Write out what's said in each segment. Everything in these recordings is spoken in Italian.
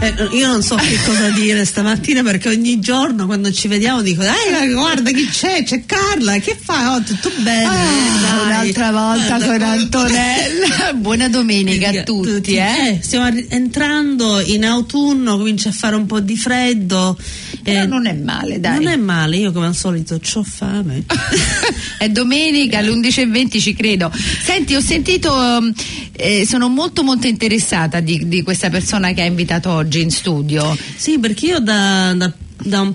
Eh, io non so che cosa dire stamattina perché ogni giorno quando ci vediamo dico dai guarda chi c'è, c'è Carla, che fai? Oh, tutto bene. Ah, un'altra volta Guarda, con. Antonella. Buona domenica a tutti, eh. stiamo arri- entrando in autunno, comincia a fare un po' di freddo. Però eh, non è male, dai. non è male, io come al solito ho fame. È domenica alle 11.20 ci credo. Senti, ho sentito, eh, sono molto molto interessata di, di questa persona che ha invitato oggi in studio. Sì, perché io da, da- da un,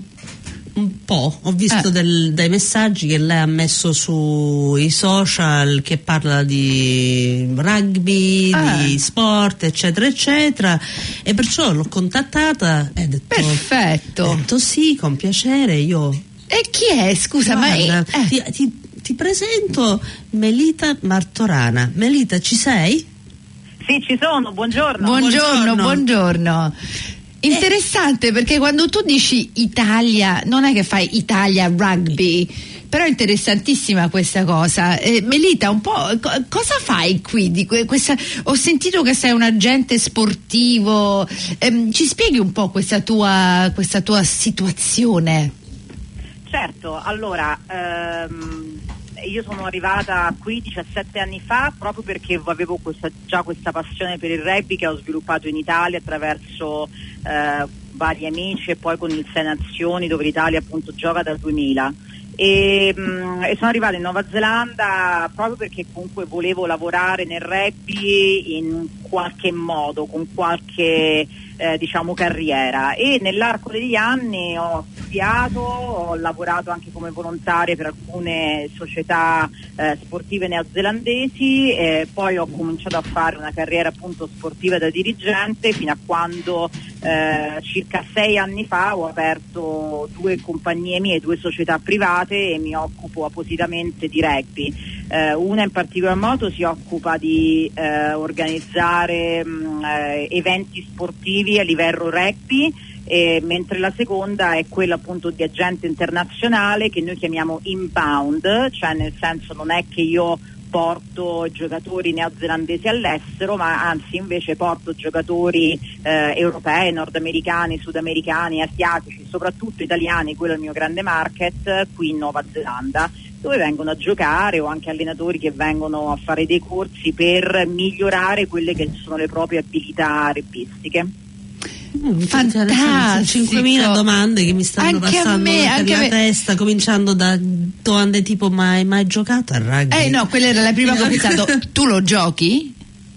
un po' ho visto Eh. del- dei messaggi che lei ha messo sui social che parla di rugby, Ah. di sport, eccetera, eccetera. E perciò l'ho contattata e ha detto, Perfetto. ha detto sì, con piacere. Io E chi è? Scusa, ma è- Guarda, eh, ti, ti- ti presento Melita Martorana. Melita, ci sei? Sì, ci sono, buongiorno. buongiorno, buongiorno. buongiorno. Interessante perché quando tu dici Italia, non è che fai Italia rugby, però è interessantissima questa cosa. Eh, Melita, un po' co- cosa fai qui? Questa- ho sentito che sei un agente sportivo, Ehm, ci spieghi un po' questa tua, questa tua situazione? Certo, allora, ehm, io sono arrivata qui 17 anni fa proprio perché avevo questa- già questa passione per il rugby che ho sviluppato in Italia attraverso eh, vari amici e poi con il Sei Nazioni dove l'Italia appunto gioca dal 2000. E, mm, e sono arrivata in Nuova Zelanda proprio perché comunque volevo lavorare nel rugby in qualche modo, con qualche eh, diciamo carriera e nell'arco degli anni ho studiato, ho lavorato anche come volontaria per alcune società eh, sportive neozelandesi e poi ho cominciato a fare una carriera appunto sportiva da dirigente fino a quando eh, circa sei anni fa ho aperto due compagnie mie, due società private e mi occupo appositamente di rugby. Eh, una in particolar modo si occupa di eh, organizzare mh, eh, eventi sportivi a livello rugby eh, mentre la seconda è quella appunto di agente internazionale che noi chiamiamo inbound, cioè nel senso non è che io porto giocatori neozelandesi all'estero, ma anzi invece porto giocatori eh, europei, nordamericani, sudamericani, asiatici, soprattutto italiani, quello è il mio grande market, qui in Nuova Zelanda dove vengono a giocare o anche allenatori che vengono a fare dei corsi per migliorare quelle che sono le proprie abilità rugbistiche. Mm, Fantastico. 5.000 domande che mi stanno Anche a passando me, per anche me. testa, cominciando da domande tipo mai, mai giocato a rugby? Eh no, quella era la prima che ho pensato. Tu lo giochi?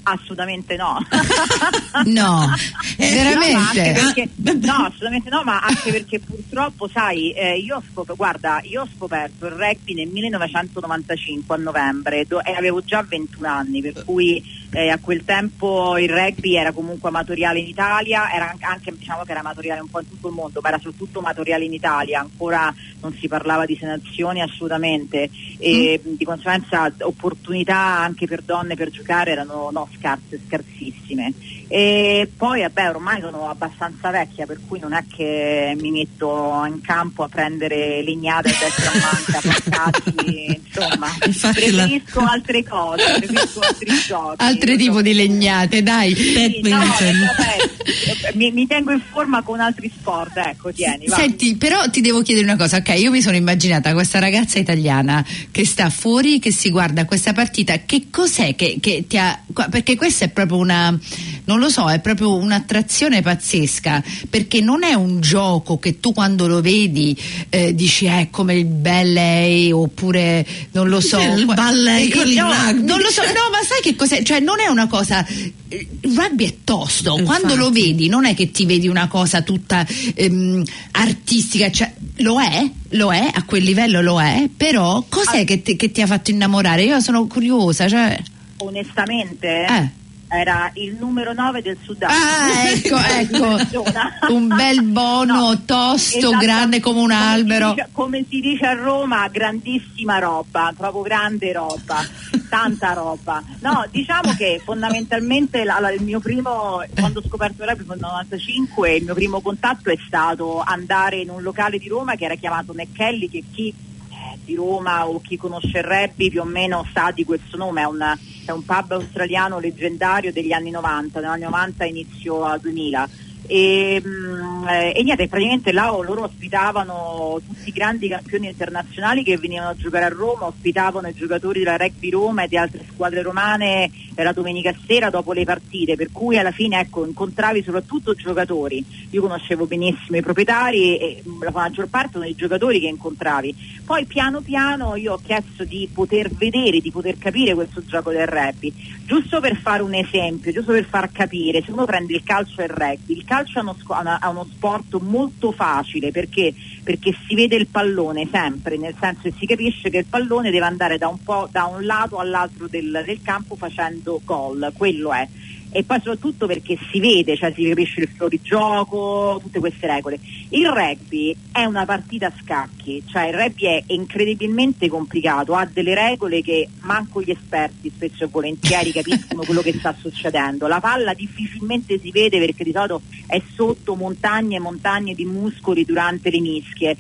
Assolutamente no. No, Eh, veramente. No, anche Ah, perché- no, assolutamente no, ma anche perché purtroppo, sai, eh, io ho scoperto, guarda, io ho scoperto il rugby nel 1995 a novembre do- e avevo già 21 anni, per cui eh, a quel tempo il rugby era comunque amatoriale in Italia, era an- anche diciamo che era amatoriale un po' in tutto il mondo, ma era soprattutto amatoriale in Italia, ancora non si parlava di senazioni assolutamente e di conseguenza opportunità anche per donne per giocare erano no, scarse, scarsissime. E poi vabbè ormai sono abbastanza vecchia per cui non è che mi metto in campo a prendere legnate a destra a manca, passati, insomma, Infatti la- preferisco altre cose, preferisco altri giochi. Altri tipo di legnate, dai. Sì, no, eh, vabbè, mi, mi tengo in forma con altri sport, ecco, tieni, va. Senti, però ti devo chiedere una cosa, ok? Io mi sono immaginata questa ragazza italiana che sta fuori, che si guarda questa partita, che cos'è che, che ti ha. Perché questa è proprio una. non lo so, è proprio un'attrazione pazzesca, perché non è un gioco che tu quando lo vedi eh, dici eh come il ballet oppure non lo so. Il ballet con il no, rugby. non lo so, no, ma sai che cos'è? Cioè non è una cosa. eh, Il rugby è tosto, quando Infatti. lo vedi non è che ti vedi una cosa tutta ehm, artistica, cioè, lo è, lo è, a quel livello lo è, però cos'è che, ti- che ti ha fatto innamorare? Io sono curiosa, cioè, Onestamente, eh, era il numero 9 del Sud Ah, ecco, ecco. Un bel bono No, tosto, esatto. grande come un Come si albero. dice- come si dice a Roma, grandissima roba, proprio grande roba, tanta roba. No, diciamo che fondamentalmente la- il mio primo, quando ho scoperto il rugby nel 95, il mio primo contatto è stato andare in un locale di Roma che era chiamato McKelly, che chi eh, di Roma o chi conosce il rugby più o meno sa di questo nome, è, una- è un pub australiano leggendario degli anni 90, negli anni 90 inizio a 2000. E, mm, eh, e niente, praticamente là loro ospitavano tutti i grandi campioni internazionali che venivano a giocare a Roma, ospitavano i giocatori della Rugby Roma e di altre squadre romane la domenica sera dopo le partite, per cui alla fine ecco, incontravi soprattutto giocatori, io conoscevo benissimo i proprietari e mm, la maggior parte sono i giocatori che incontravi. Poi piano piano io ho chiesto di poter vedere, di poter capire questo gioco del rugby, giusto per fare un esempio, giusto per far capire, se uno prende il calcio e il rugby, il calcio è uno, è uno sport molto facile perché, perché si vede il pallone sempre, nel senso che si capisce che il pallone deve andare da un, po', da un lato all'altro del, del campo facendo gol, quello è e poi soprattutto perché si vede, cioè si capisce il fuorigioco, tutte queste regole. Il rugby è una partita a scacchi, cioè il rugby è incredibilmente complicato, ha delle regole che manco gli esperti spesso e volentieri capiscono quello che sta succedendo. La palla difficilmente si vede perché di solito è sotto montagne e montagne di muscoli durante le mischie.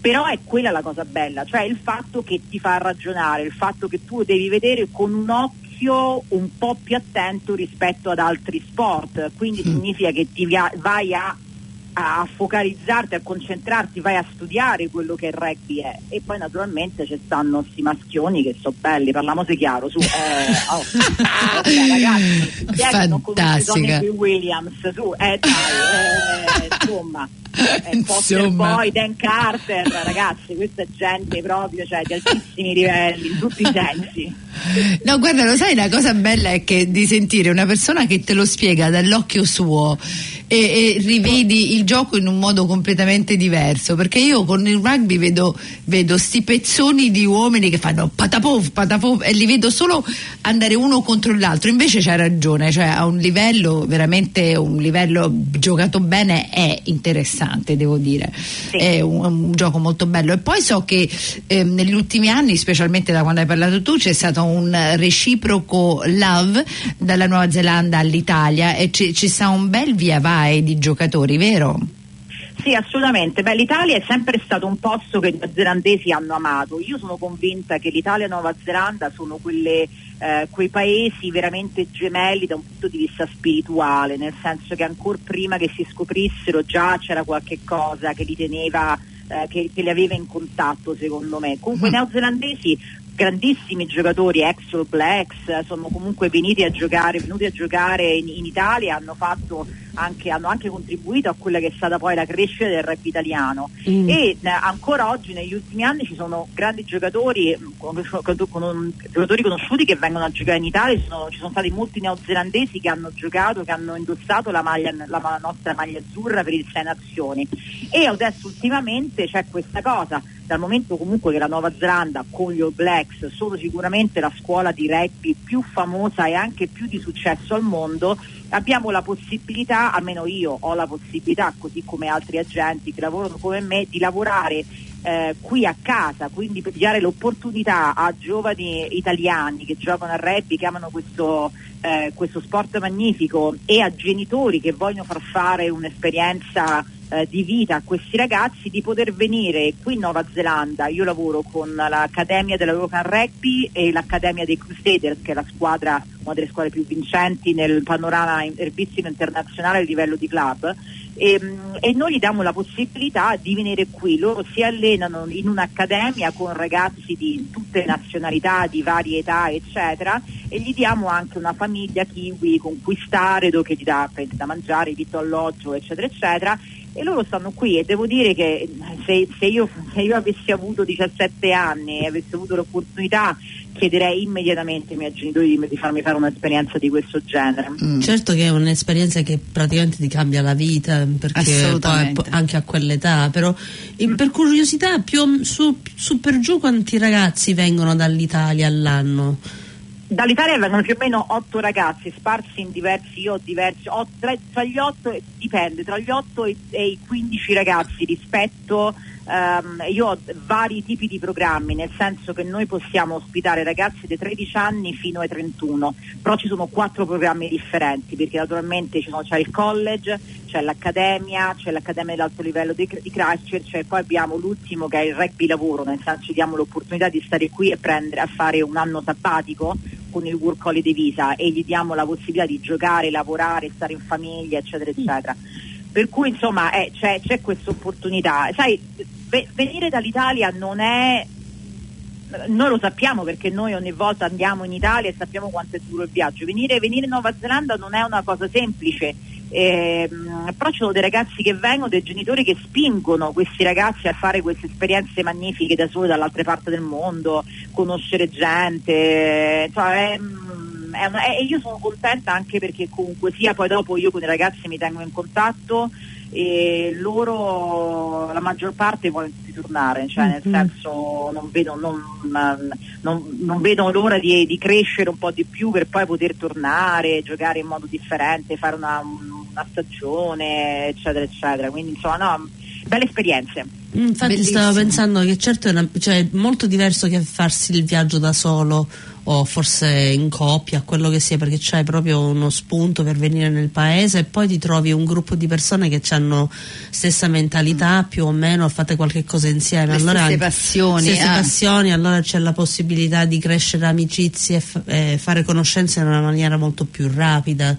Però è quella la cosa bella, cioè il fatto che ti fa ragionare, il fatto che tu devi vedere con un occhio un po' più attento rispetto ad altri sport, quindi significa che ti vai a, a focalizzarti, a concentrarti, vai a studiare quello che il rugby è e poi naturalmente ci stanno questi maschioni che sono belli, parliamose chiaro, su, eh, oh, vabbè, ragazzi, che non Fantastica. Tony Williams, su, eh dai, eh, insomma. Eh, Foster Insomma. Boy, Dan Carter, ragazzi, questa è gente proprio cioè, di altissimi livelli, in tutti i sensi. No, guarda, lo sai, la cosa bella è che di sentire una persona che te lo spiega dall'occhio suo e, e rivedi il gioco in un modo completamente diverso. Perché io con il rugby vedo, vedo sti pezzoni di uomini che fanno patapov, patapov e li vedo solo andare uno contro l'altro. Invece c'ha ragione, cioè a un livello veramente un livello giocato bene è interessante, devo dire. È un, un gioco molto bello. E poi so che ehm, negli ultimi anni, specialmente da quando hai parlato tu, c'è stato un reciproco love dalla Nuova Zelanda all'Italia e ci, ci sta un bel via vai di giocatori, vero? Sì, assolutamente. Beh, l'Italia è sempre stato un posto che i neozelandesi hanno amato. Io sono convinta che l'Italia e Nuova Zelanda sono quelle, eh, quei paesi veramente gemelli da un punto di vista spirituale, nel senso che ancora prima che si scoprissero già c'era qualche cosa che li teneva, eh, che, che li aveva in contatto, secondo me. Comunque i neozelandesi grandissimi giocatori ex All Blacks sono comunque venuti a giocare, venuti a giocare in, in Italia hanno fatto anche, hanno anche contribuito a quella che è stata poi la crescita del rugby italiano. Mm. e eh, ancora oggi negli ultimi anni ci sono grandi giocatori eh, giocatori conosciuti che vengono a giocare in Italia. Ci sono, ci sono stati molti neozelandesi che hanno giocato che hanno indossato la, maglia, la nostra maglia azzurra per il Sei Nazioni. E adesso ultimamente c'è questa cosa. Dal momento comunque che la Nuova Zelanda con gli All Blacks sono sicuramente la scuola di rugby più famosa e anche più di successo al mondo, abbiamo la possibilità, almeno io ho la possibilità, così come altri agenti che lavorano come me, di lavorare eh, qui a casa, quindi per dare l'opportunità a giovani italiani che giocano a rugby, che amano questo, eh, questo sport magnifico e a genitori che vogliono far fare un'esperienza eh, di vita a questi ragazzi di poter venire qui in Nuova Zelanda. Io lavoro con l'Accademia dell'European Rugby e l'Accademia dei Crusaders, che è la squadra, una delle squadre più vincenti nel panorama erbissimo internazionale a livello di club. E, mm, e noi gli diamo la possibilità di venire qui. Loro si allenano in un'accademia con ragazzi di tutte le nazionalità, di varie età, eccetera, e gli diamo anche una famiglia kiwi con cui stare, dove gli dà da mangiare, vitto alloggio, eccetera, eccetera. E loro stanno qui e devo dire che se, se io, se io avessi avuto 17 anni e avessi avuto l'opportunità chiederei immediatamente ai miei genitori di, di farmi fare un'esperienza di questo genere. Mm. Certo che è un'esperienza che praticamente ti cambia la vita, perché poi anche a quell'età, però eh, per curiosità più su, su per giù quanti ragazzi vengono dall'Italia all'anno? Dall'Italia vengono più o meno otto ragazzi sparsi in diversi, io diversi, tra, tra gli otto, dipende, tra gli 8 e, e i 15 ragazzi rispetto, ehm, io ho vari tipi di programmi, nel senso che noi possiamo ospitare ragazzi dai 13 anni fino ai 31, però ci sono quattro programmi differenti, perché naturalmente sono, c'è il college, c'è l'accademia, c'è l'accademia dell'alto livello di, di Christchurch e poi abbiamo l'ultimo che è il rugby lavoro, nel senso ci diamo l'opportunità di stare qui e prendere a fare un anno sabbatico con il work holiday visa e gli diamo la possibilità di giocare, lavorare, stare in famiglia, eccetera, eccetera. Per cui insomma eh, c'è, c'è questa opportunità. Sai, venire dall'Italia non è noi lo sappiamo perché noi ogni volta andiamo in Italia e sappiamo quanto è duro il viaggio. Venire, venire in Nuova Zelanda non è una cosa semplice, ehm, però ci sono dei ragazzi che vengono, dei genitori che spingono questi ragazzi a fare queste esperienze magnifiche da soli dall'altra parte del mondo, conoscere gente. Cioè, è, mm, è una- è- io sono contenta anche perché comunque sia poi dopo io con i ragazzi mi tengo in contatto e loro la maggior parte vogliono ritornare, cioè nel Mhm. senso non vedo, non, non- non vedo l'ora di, di crescere un po' di più per poi poter tornare, giocare in modo differente, fare una, una stagione, eccetera, eccetera. Quindi insomma no, belle esperienze. Infatti Bellissimo. stavo pensando che certo è, una- cioè, è molto diverso che farsi il viaggio da solo o forse in coppia, quello che sia, perché c'hai proprio uno spunto per venire nel paese e poi ti trovi un gruppo di persone che hanno stessa mentalità più o meno, fate qualche cosa insieme. Le allora stesse passioni, stesse ah. passioni, allora c'è la possibilità di crescere amicizie e f- e fare conoscenze in una maniera molto più rapida.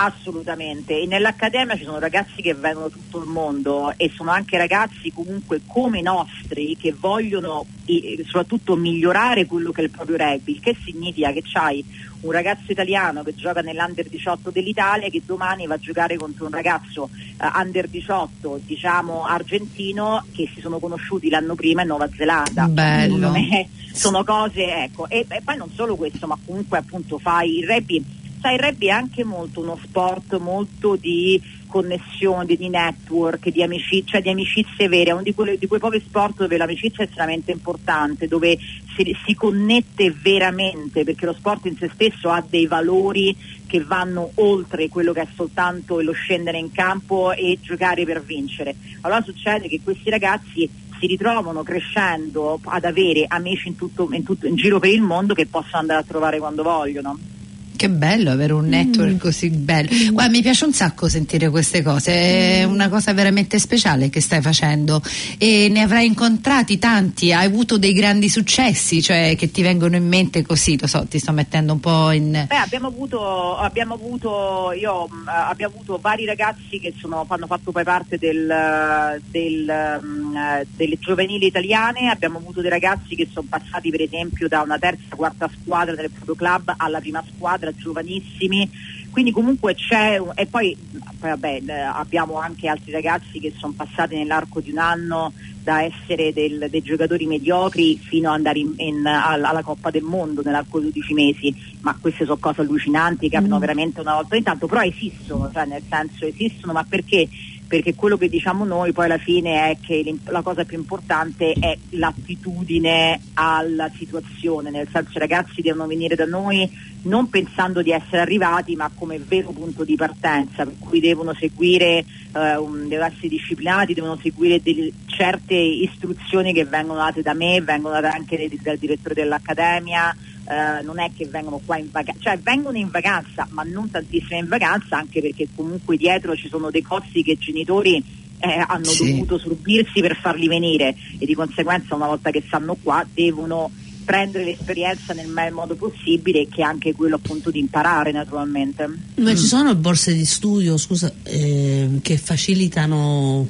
Assolutamente, e nell'Accademia ci sono ragazzi che vengono da tutto il mondo e sono anche ragazzi comunque come i nostri che vogliono eh, soprattutto migliorare quello che è il proprio rugby, il che significa che c'hai un ragazzo italiano che gioca nell'Under 18 dell'Italia che domani va a giocare contro un ragazzo eh, Under 18 diciamo argentino che si sono conosciuti l'anno prima in Nuova Zelanda. Bello. Secondo me sono cose, ecco, e, e poi non solo questo, ma comunque appunto fai il rugby sai, il rugby è anche molto uno sport molto di connessioni, di network, di amicizie, cioè di amicizie vere, è uno di, quelle- di quei pochi sport dove l'amicizia è estremamente importante, dove si, si connette veramente, perché lo sport in se stesso ha dei valori che vanno oltre quello che è soltanto lo scendere in campo e giocare per vincere. Allora succede che questi ragazzi si ritrovano crescendo ad avere amici in, tutto, in, tutto- in giro per il mondo che possono andare a trovare quando vogliono. Che bello avere un network così bello. Guarda, mi piace un sacco sentire queste cose, è una cosa veramente speciale che stai facendo. E ne avrai incontrati tanti, hai avuto dei grandi successi, cioè che ti vengono in mente così, lo so, ti sto mettendo un po' in... Beh, abbiamo avuto, abbiamo avuto, io, abbiamo avuto vari ragazzi che sono- hanno fatto poi parte del, del, delle giovanili italiane, abbiamo avuto dei ragazzi che sono passati per esempio da una terza, quarta squadra del proprio club alla prima squadra, giovanissimi, quindi comunque c'è, un- e poi, vabbè, eh, abbiamo anche altri ragazzi che sono passati nell'arco di un anno da essere del- dei giocatori mediocri fino ad andare in- in- al- alla Coppa del Mondo nell'arco di 12 mesi, ma queste sono cose allucinanti che hanno veramente una volta ogni tanto, però esistono, cioè nel senso esistono, ma perché? Perché quello che diciamo noi poi alla fine è che la cosa più importante è l'attitudine alla situazione, nel senso i ragazzi devono venire da noi non pensando di essere arrivati ma come vero punto di partenza, per cui devono seguire, eh, un- devono essere disciplinati, devono seguire delle- certe istruzioni che vengono date da me, vengono date anche dal direttore dell'Accademia, eh, non è che vengono qua in vacanza, cioè vengono in vacanza, ma non tantissime in vacanza, anche perché comunque dietro ci sono dei costi che i genitori eh, hanno Sì. dovuto sorbirsi per farli venire e di conseguenza una volta che stanno qua devono prendere l'esperienza nel miglior modo possibile che è anche quello appunto di imparare naturalmente. Ma ci sono borse di studio, scusa, eh, che facilitano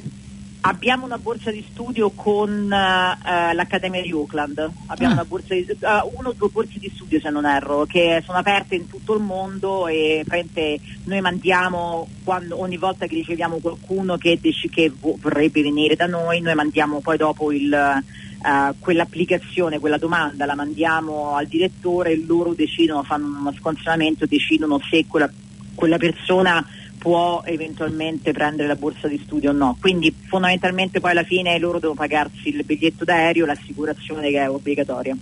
Abbiamo una borsa di studio con eh, l'Accademia di Auckland, abbiamo Ah. una borsa di, eh, uno o due borse di studio se non erro, che sono aperte in tutto il mondo e praticamente noi mandiamo quando, ogni volta che riceviamo qualcuno che, che vo- vorrebbe venire da noi, noi mandiamo poi dopo il, eh, quell'applicazione, quella domanda, la mandiamo al direttore e loro decidono, fanno uno sconzionamento, decidono se quella, quella persona può eventualmente prendere la borsa di studio o no. Quindi fondamentalmente poi alla fine loro devono pagarsi il biglietto d'aereo l'assicurazione che è obbligatoria.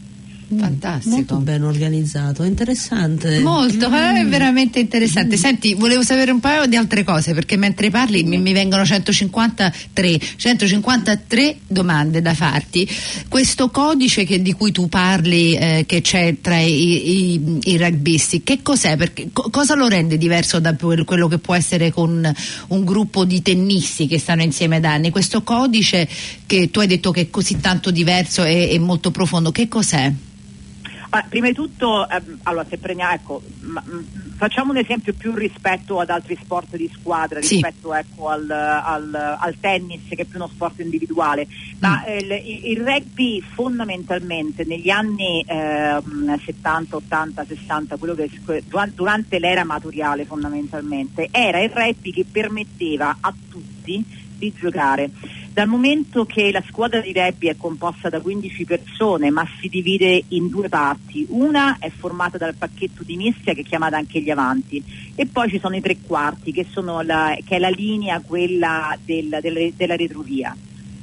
Fantastico. Molto ben organizzato, interessante. Molto, eh, è veramente interessante. Senti, volevo sapere un paio di altre cose perché mentre parli mi, mi vengono 153, 153 domande da farti. Questo codice che- di cui tu parli, eh, che c'è tra i, i- i rugbisti, che cos'è? Perché, co- cosa lo rende diverso da quel- quello che può essere con un gruppo di tennisti che stanno insieme da anni? Questo codice che tu hai detto che è così tanto diverso e, e molto profondo, che cos'è? Ma prima di tutto, ehm, allora, se prendiamo, ecco, ma- mh, facciamo un esempio più rispetto ad altri sport di squadra, Sì. rispetto ecco, al, al- al tennis che è più uno sport individuale. Ma eh, il, il rugby fondamentalmente negli anni ehm, 70, 80, 60, quello che, durante l'era amatoriale fondamentalmente, era il rugby che permetteva a tutti di giocare. Dal momento che la squadra di rugby è composta da 15 persone ma si divide in due parti, una è formata dal pacchetto di mischia che è chiamata anche gli avanti e poi ci sono i tre quarti che, la, che è la linea quella del- del- della retrovia.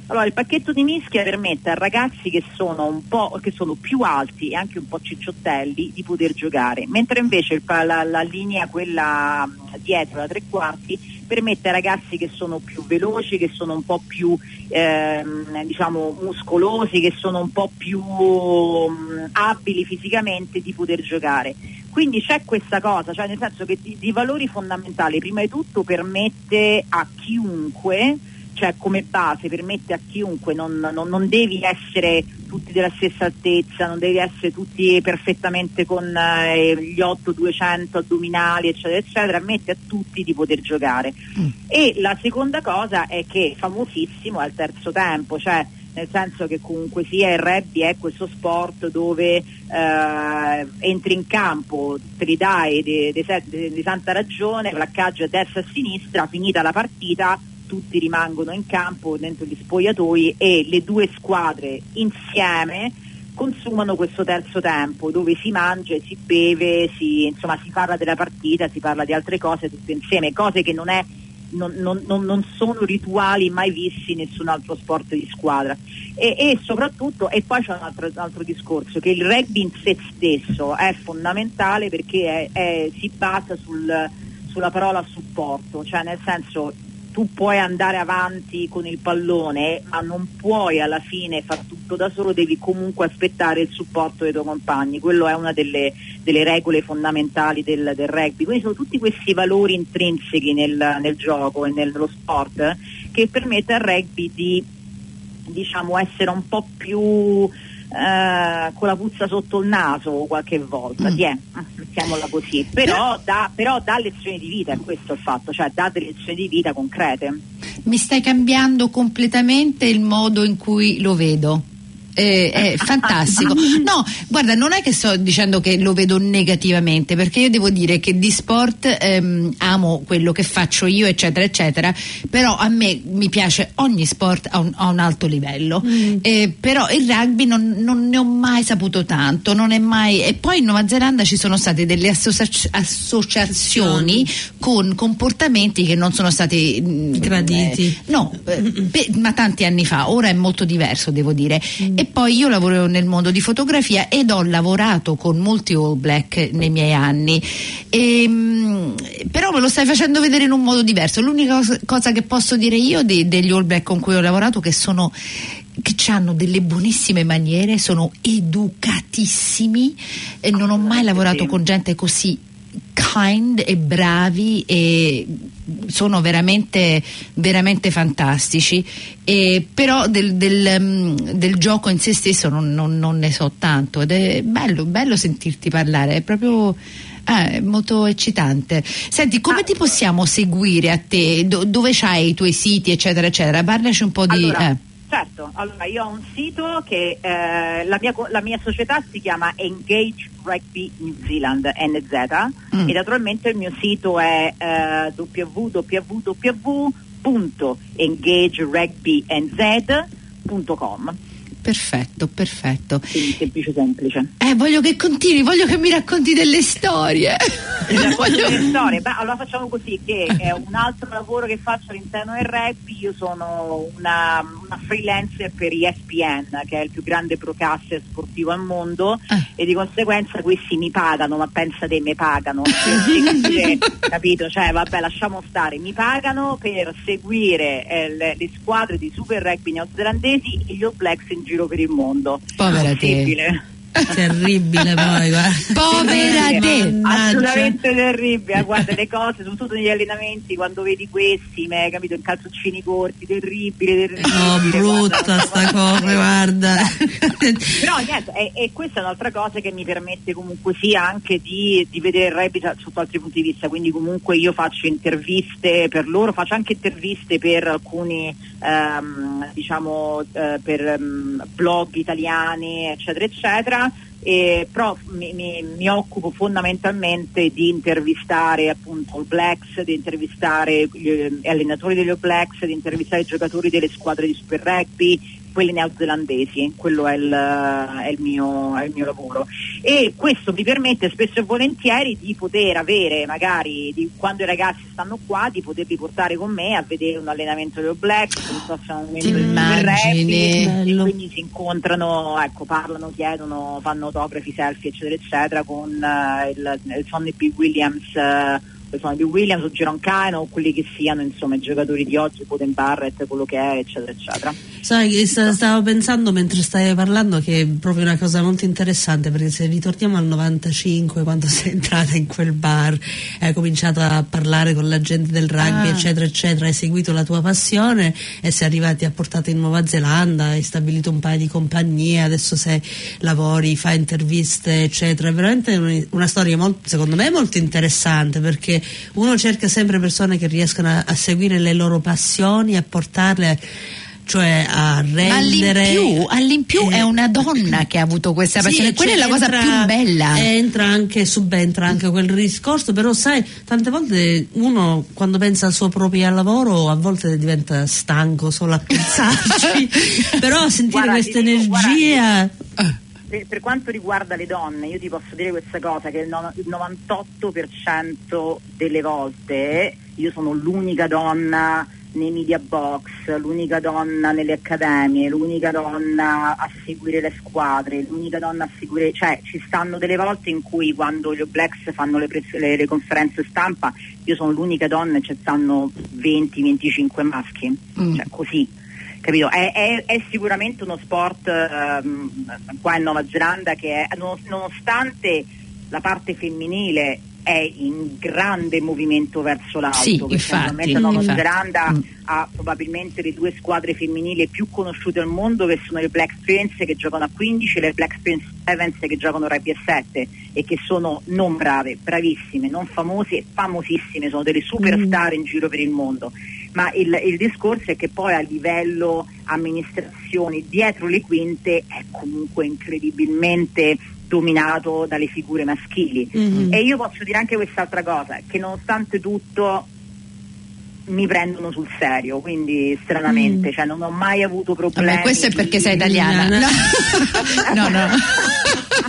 Allora, il pacchetto di mischia permette a ragazzi che sono, che sono più alti e anche un po' cicciottelli di poter giocare, mentre invece la, la linea, quella dietro, la tre quarti, permette a ragazzi che sono più veloci, che sono un po' più ehm, diciamo muscolosi, che sono un po' più mh, abili fisicamente di poter giocare. Quindi c'è questa cosa, cioè nel senso che di, di valori fondamentali, prima di tutto permette a chiunque cioè come base permette a chiunque, non, non- non devi essere tutti della stessa altezza, non devi essere tutti perfettamente con eh, gli 8-200 addominali, eccetera, eccetera, permette a tutti di poter giocare. E la seconda cosa è che famosissimo è il terzo tempo, cioè nel senso che comunque sia il rugby è questo sport dove eh, entri in campo, te li dai di santa ragione, placcaggio a destra e a sinistra, finita la partita tutti rimangono in campo dentro gli spogliatoi e le due squadre insieme consumano questo terzo tempo dove si mangia si beve, si, insomma si parla della partita, si parla di altre cose tutte insieme, cose che non, è, non- non- non sono rituali mai visti in nessun altro sport di squadra. E, e soprattutto, e poi c'è un altro, un altro discorso, che il rugby in sé stesso è fondamentale perché è- è- si basa sul- sulla parola supporto, cioè nel senso tu puoi andare avanti con il pallone, ma non puoi alla fine far tutto da solo, devi comunque aspettare il supporto dei tuoi compagni. Quello è una delle, delle regole fondamentali del, del rugby. Quindi sono tutti questi valori intrinseci nel, nel gioco e nello sport che permette al rugby di diciamo essere un po' più eh, con la puzza sotto il naso qualche volta, Mm. ti è, mettiamola così, però dà, però dà lezioni di vita, è questo il fatto, cioè dà delle lezioni di vita concrete. Mi stai cambiando completamente il modo in cui lo vedo. Eh, è fantastico. No, guarda, non è che sto dicendo che lo vedo negativamente, perché io devo dire che di sport ehm, amo quello che faccio io, eccetera, eccetera, però a me mi piace ogni sport a un, a un alto livello. Eh, però il rugby non, non ne ho mai saputo tanto, non è mai. E poi in Nuova Zelanda ci sono state delle associa- associazioni con comportamenti che non sono stati mm, Graditi. eh, no, eh, pe- ma tanti anni fa, ora è molto diverso devo dire. E poi io lavoro nel mondo di fotografia ed ho lavorato con molti All Black nei miei anni. Ehm, però me lo stai facendo vedere in un modo diverso. L'unica cos- cosa che posso dire io de- degli All Black con cui ho lavorato che sono che hanno delle buonissime maniere, sono educatissimi e non ho mai lavorato con gente così kind e bravi e sono veramente, veramente fantastici e però del, del, mm, del gioco in se stesso non, non- non ne so tanto ed è bello, bello sentirti parlare è proprio è molto eccitante senti come Ah. ti possiamo seguire a te Do- dove c'hai i tuoi siti eccetera eccetera parlaci un po' di Allora, eh. Certo, allora io ho un sito che eh, la, mia, la mia società si chiama Engage Rugby New Zealand NZ Mm. e naturalmente il mio sito è eh, www.engagerugbyNZ.com perfetto perfetto quindi semplice semplice. eh, voglio che continui voglio che mi racconti delle storie Voglio delle storie. Beh, allora facciamo così che è un altro lavoro che faccio all'interno del rugby, io sono una, una freelancer per ESPN, che è il più grande broadcaster sportivo al mondo, Ah. e di conseguenza questi mi pagano, ma pensa te, mi pagano. Seguire, capito? Cioè, vabbè, lasciamo stare, mi pagano per seguire eh, le, le squadre di Super Rugby neozelandesi e gli All Blacks in giro per il mondo. Povera te. Possibile. Terribile poi, guarda. Povera te. Assolutamente terribile, guarda le cose, soprattutto negli allenamenti, quando vedi questi, me, capito, in calzoncini corti, terribile, terribile. Oh, brutta guarda. sta cosa, guarda. Però niente, e, e questa è un'altra cosa che mi permette comunque sia anche di, di vedere il rugby sotto altri punti di vista, quindi comunque io faccio interviste per loro, faccio anche interviste per alcuni ehm, diciamo eh, per ehm, blog italiani eccetera eccetera. E, però mi, mi- mi occupo fondamentalmente di intervistare appunto il Blacks, di intervistare gli allenatori degli All Blacks, di intervistare i giocatori delle squadre di Super Rugby, quelli neozelandesi, quello è il, è il mio, è il mio lavoro. E questo mi permette spesso e volentieri di poter avere, magari di, quando i ragazzi stanno qua, di poterli portare con me a vedere un allenamento dei All Blacks, un prossimo allenamento del Bello. e quindi si incontrano, ecco, parlano, chiedono, fanno autografi, selfie, eccetera, eccetera, con eh, il, il Sonny B. Williams. eh, il Sonny B. Williams o Giron Cano o quelli che siano insomma i giocatori di oggi, Poden Barrett, quello che è, eccetera, eccetera. Sai, stavo pensando mentre stavi parlando che è proprio una cosa molto interessante perché se ritorniamo al 95 quando sei entrata in quel bar hai cominciato a parlare con la gente del rugby Ah. eccetera eccetera hai seguito la tua passione e sei arrivati a portata in Nuova Zelanda hai stabilito un paio di compagnie adesso sei lavori fai interviste eccetera è veramente un- una storia molto, secondo me molto interessante perché uno cerca sempre persone che riescono a, a seguire le loro passioni a portarle cioè a Ma rendere all'impiù, all'impiù eh, è una donna che ha avuto questa sì, passione, quella cioè, è la cosa entra- più bella. Entra anche, subentra anche quel discorso, però sai, tante volte uno quando pensa al suo proprio lavoro a volte diventa stanco solo a pensarci, però sentire Guarda, questa ti dico, energia... Per, per quanto riguarda le donne, io ti posso dire questa cosa, che il, no- il 98% delle volte io sono l'unica donna nei media box, l'unica donna nelle accademie, l'unica donna a seguire le squadre, l'unica donna a seguire, cioè ci stanno delle volte in cui quando gli Blacks fanno le, pres- le- le conferenze stampa io sono l'unica donna e ci stanno 20-25 maschi, Mm. cioè così capito? È, è- è sicuramente uno sport ehm, qua in Nuova Zelanda che è, non- nonostante la parte femminile è in grande movimento verso l'alto, Sì, perché infatti, la Nuova infatti. Zelanda Mm. ha probabilmente le due squadre femminili più conosciute al mondo che sono le Black Prince che giocano a 15 e le Black Prince Sevens che giocano a rugby a 7 e che sono non brave, bravissime, non famose, famosissime, sono delle superstar in giro per il mondo ma il, il discorso è che poi a livello amministrazioni dietro le quinte è comunque incredibilmente dominato dalle figure maschili Mhm. e io posso dire anche quest'altra cosa che nonostante tutto mi prendono sul serio quindi stranamente cioè non ho mai avuto problemi Vabbè, questo è perché sei di- italiana. No, no. no.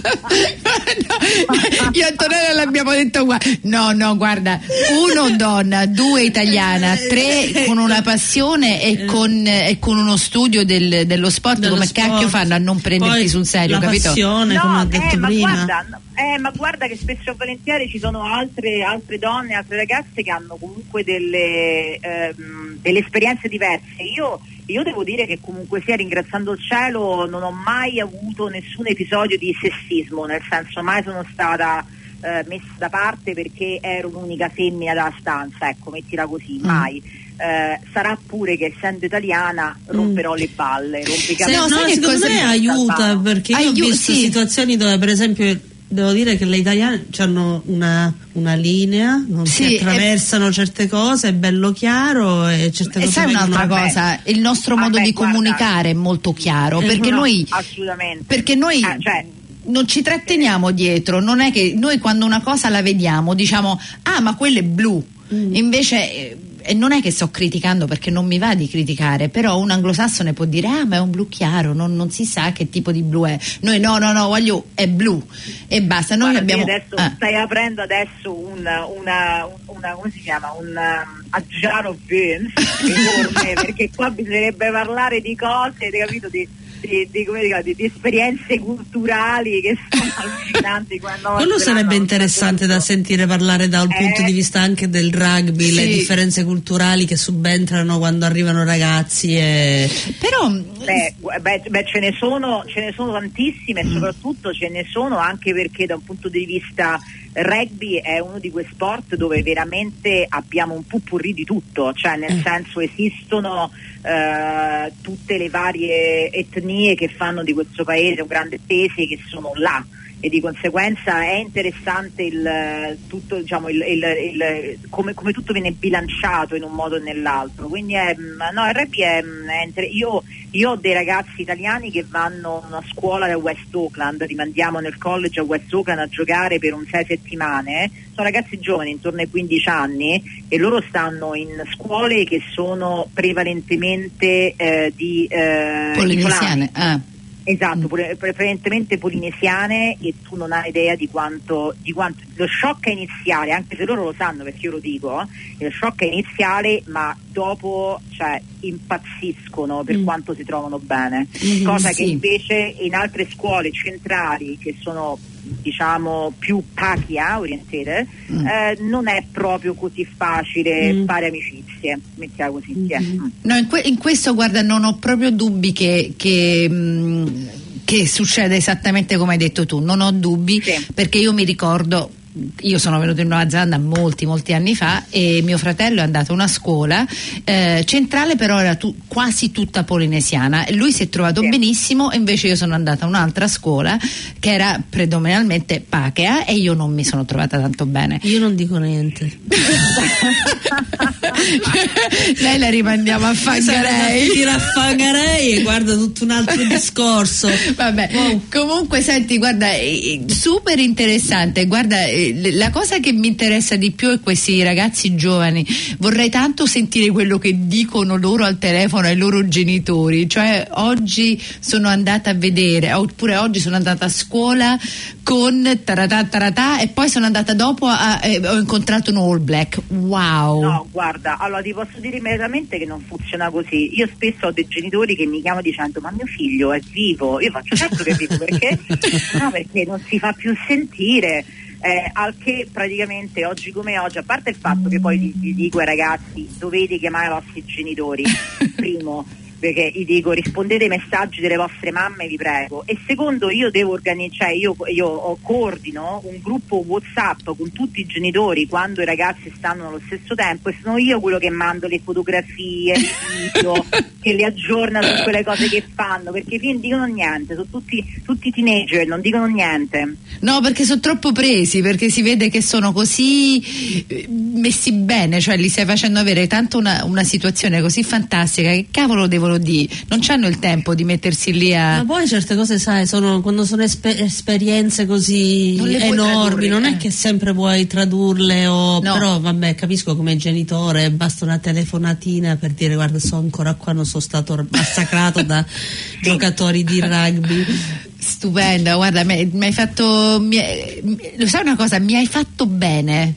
No, Io e Antonella l'abbiamo detto qua. No, no, guarda, uno donna, due italiana, tre con una passione e con, e con uno studio del- dello sport. Dello Come sport. cacchio fanno a non prenderti Poi sul serio, la capito? passione, No, come ho eh, detto ma prima. Guarda, no, eh, ma guarda che spesso e volentieri ci sono altre, altre donne, altre ragazze che hanno comunque delle, ehm, delle esperienze diverse. Io, io devo dire che comunque sia ringraziando il cielo non ho mai avuto nessun episodio di sessismo, nel senso mai sono stata eh, messa da parte perché ero l'unica femmina della stanza, ecco, mettila così, Mm. mai. Eh, sarà pure che essendo italiana romperò le balle, i Se- no, no, secondo me aiuta perché io Aiu- ho visto sì. situazioni dove per esempio devo dire che le italiane hanno una, una linea non Sì, si attraversano certe cose è bello chiaro e certe E cose sai un'altra cosa? Il nostro modo Vabbè, di guarda. comunicare è molto chiaro Eh, perché no, noi assolutamente. perché noi Ah, cioè, non ci tratteniamo dietro, non è che noi quando una cosa la vediamo diciamo ah ma quella è blu, Mm. invece eh, e non è che sto criticando perché non mi va di criticare, però un anglosassone può dire ah ma è un blu chiaro, non, non si sa che tipo di blu è. Noi no, no, no, voglio, è blu e basta. Noi Guarda, abbiamo... adesso ah. stai aprendo adesso una, una, una come si chiama? Un um, a jar of beans enorme, perché qua bisognerebbe parlare di cose, hai capito? Di, di, di, come dico, di- di esperienze culturali che sono allucinanti. quando Quello sarebbe interessante da sentire parlare da un Eh. punto di vista anche del rugby, le Sì. differenze culturali che subentrano quando arrivano ragazzi e Però Beh, beh, beh, ce, ne sono, ce ne sono tantissime Mm. e soprattutto ce ne sono anche perché da un punto di vista rugby è uno di quei sport dove veramente abbiamo un pupurri di tutto, cioè nel Mm. senso esistono eh, tutte le varie etnie che fanno di questo paese un grande peso che sono là e di conseguenza è interessante il, tutto, diciamo, il- il- come, come tutto viene bilanciato in un modo o nell'altro. Quindi è, no, il rugby è, è io, io ho dei ragazzi italiani che vanno a una scuola da West Oakland, li mandiamo nel college a West Oakland a giocare per un sei settimane, sono ragazzi giovani intorno ai 15 anni e loro stanno in scuole che sono prevalentemente eh, di eh, polinesiane. isolani. Ah. Esatto, pre- prevalentemente polinesiane e tu non hai idea di quanto, di quanto lo shock è iniziale, anche se loro lo sanno perché io lo dico, eh, lo shock è iniziale ma dopo cioè, impazziscono per Mm. quanto si trovano bene, Mhm, cosa che sì. invece in altre scuole centrali che sono diciamo più pacchia orientate Mm. eh, non è proprio così facile Mm. fare amicizie, mettiamo così. sì. Mhm. Mm. No, in, que- in questo guarda non ho proprio dubbi che, che, mh, che succeda esattamente come hai detto tu, non ho dubbi Sì. perché io mi ricordo io sono venuta in Nuova Zelanda molti molti anni fa e mio fratello è andato a una scuola eh, centrale però era tu- quasi tutta polinesiana e lui si è trovato Sì. benissimo e invece io sono andata a un'altra scuola che era predominantemente pakea e io non mi sono trovata tanto bene io non dico niente. lei la rimandiamo a Fangarei Ti raffangarei e guarda tutto un altro discorso. Vabbè, comunque senti, guarda, super interessante. Guarda, eh, la cosa che mi interessa di più è questi ragazzi giovani. Vorrei tanto sentire quello che dicono loro al telefono ai loro genitori. Cioè, oggi sono andata a vedere, oppure oggi sono andata a scuola con taratà taratà e poi sono andata dopo a, eh, ho incontrato un All Black. Wow. No, guarda, allora ti posso dire immediatamente che non funziona così. Io spesso ho dei genitori che mi chiamano dicendo ma mio figlio è vivo. Io faccio certo che è vivo perché? No, perché non si fa più sentire. Eh, al che praticamente oggi come oggi, a parte il fatto che poi gli, gli dico ai ragazzi dovete chiamare i vostri genitori, primo, perché gli dico rispondete ai messaggi delle vostre mamme vi prego. E secondo io devo organizzare io, io ho- coordino un gruppo whatsapp con tutti i genitori quando i ragazzi stanno allo stesso tempo e sono io quello che mando le fotografie i video che li aggiorna su quelle cose che fanno perché non dicono niente sono tutti, tutti teenager non dicono niente. No, perché sono troppo presi, perché si vede che sono così eh, messi bene, cioè li stai facendo avere tanto una, una situazione così fantastica che cavolo devono dire? Non hanno il tempo di mettersi lì a... Ma poi certe cose, sai, sono, quando sono espe- esperienze così Non enormi, tradurre, non eh. è che sempre puoi tradurle o No. però vabbè, capisco come genitore, basta una telefonatina per dire guarda, sono ancora qua, non sono stato massacrato da giocatori di rugby. Stupenda, guarda, mi hai fatto... mi mi- lo sai una cosa? Mi hai fatto bene.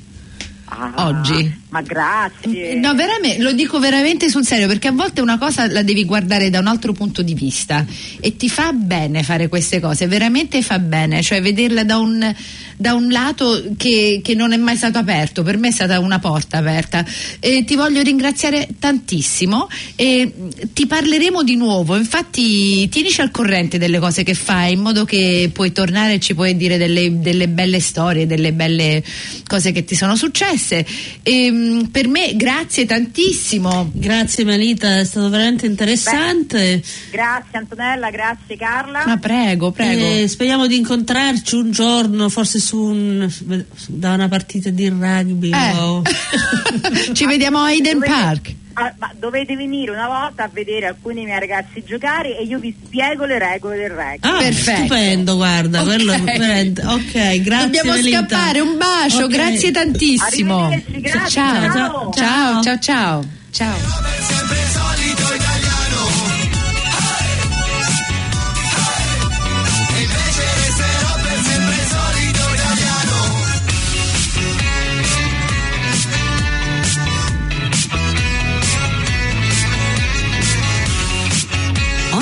Ah, Oggi. ma grazie No, veramente, lo dico veramente sul serio perché a volte una cosa la devi guardare da un altro punto di vista e ti fa bene fare queste cose, veramente fa bene, cioè vederla da un, da un lato che, che non è mai stato aperto, per me è stata una porta aperta. E ti voglio ringraziare tantissimo e ti parleremo di nuovo, infatti tienici al corrente delle cose che fai in modo che puoi tornare e ci puoi dire delle, delle belle storie, delle belle cose che ti sono successe. E, mh, per me grazie tantissimo. Grazie Melita, è stato veramente interessante. grazie Antonella grazie Carla Ma prego, prego. E speriamo di incontrarci un giorno, forse su un, da una partita di rugby. Eh. o- Ci vediamo a Eden Park. Ah, ma dovete venire una volta a vedere alcuni miei ragazzi giocare e io vi spiego le regole del rugby. Ah, Perfetto. stupendo, guarda, Ok. quello ok, grazie. Dobbiamo Melinda. scappare, un bacio, Ok. grazie tantissimo. Grazie, ciao, ciao. ciao, ciao, ciao. ciao.